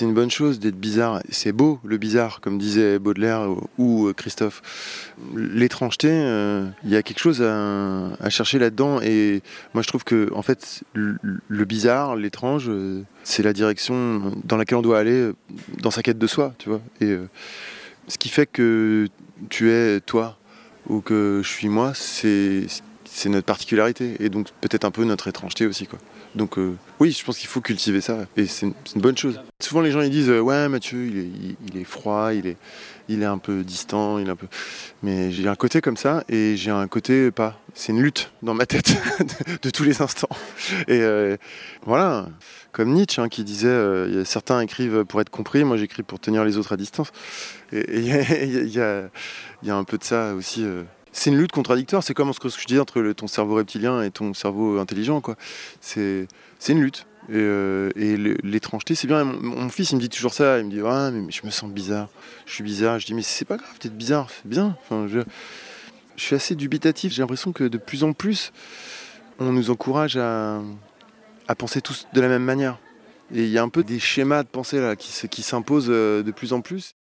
c'est une bonne chose d'être bizarre. C'est beau le bizarre, comme disait Baudelaire ou Christophe. L'étrangeté, il y a quelque chose à, chercher là-dedans. Et moi, je trouve que, en fait, le, bizarre, l'étrange, c'est la direction dans laquelle on doit aller dans sa quête de soi, tu vois. Et ce qui fait que tu es toi ou que je suis moi, c'est notre particularité et donc peut-être un peu notre étrangeté aussi quoi. Donc euh, oui, je pense qu'il faut cultiver ça et c'est une, bonne chose. Souvent les gens ils disent ouais Mathieu il est, froid, il est, il est un peu distant, il est un peu. Mais j'ai un côté comme ça et j'ai un côté pas. C'est une lutte dans ma tête de, tous les instants. Et euh, voilà, comme Nietzsche hein, qui disait euh, certains écrivent pour être compris, moi j'écris pour tenir les autres à distance. Et il y, a, un peu de ça aussi. C'est une lutte contradictoire, c'est comme ce que je dis entre ton cerveau reptilien et ton cerveau intelligent. quoi. C'est une lutte. Et, euh, l'étrangeté, c'est bien. Mon, fils, il me dit toujours ça. Il me dit ah, mais, je me sens bizarre. Je suis bizarre. Je dis Mais c'est pas grave d'être bizarre, c'est bien. Je, suis assez dubitatif. J'ai l'impression que de plus en plus, on nous encourage à, penser tous de la même manière. Et il y a un peu des schémas de pensée qui s'imposent euh, de plus en plus.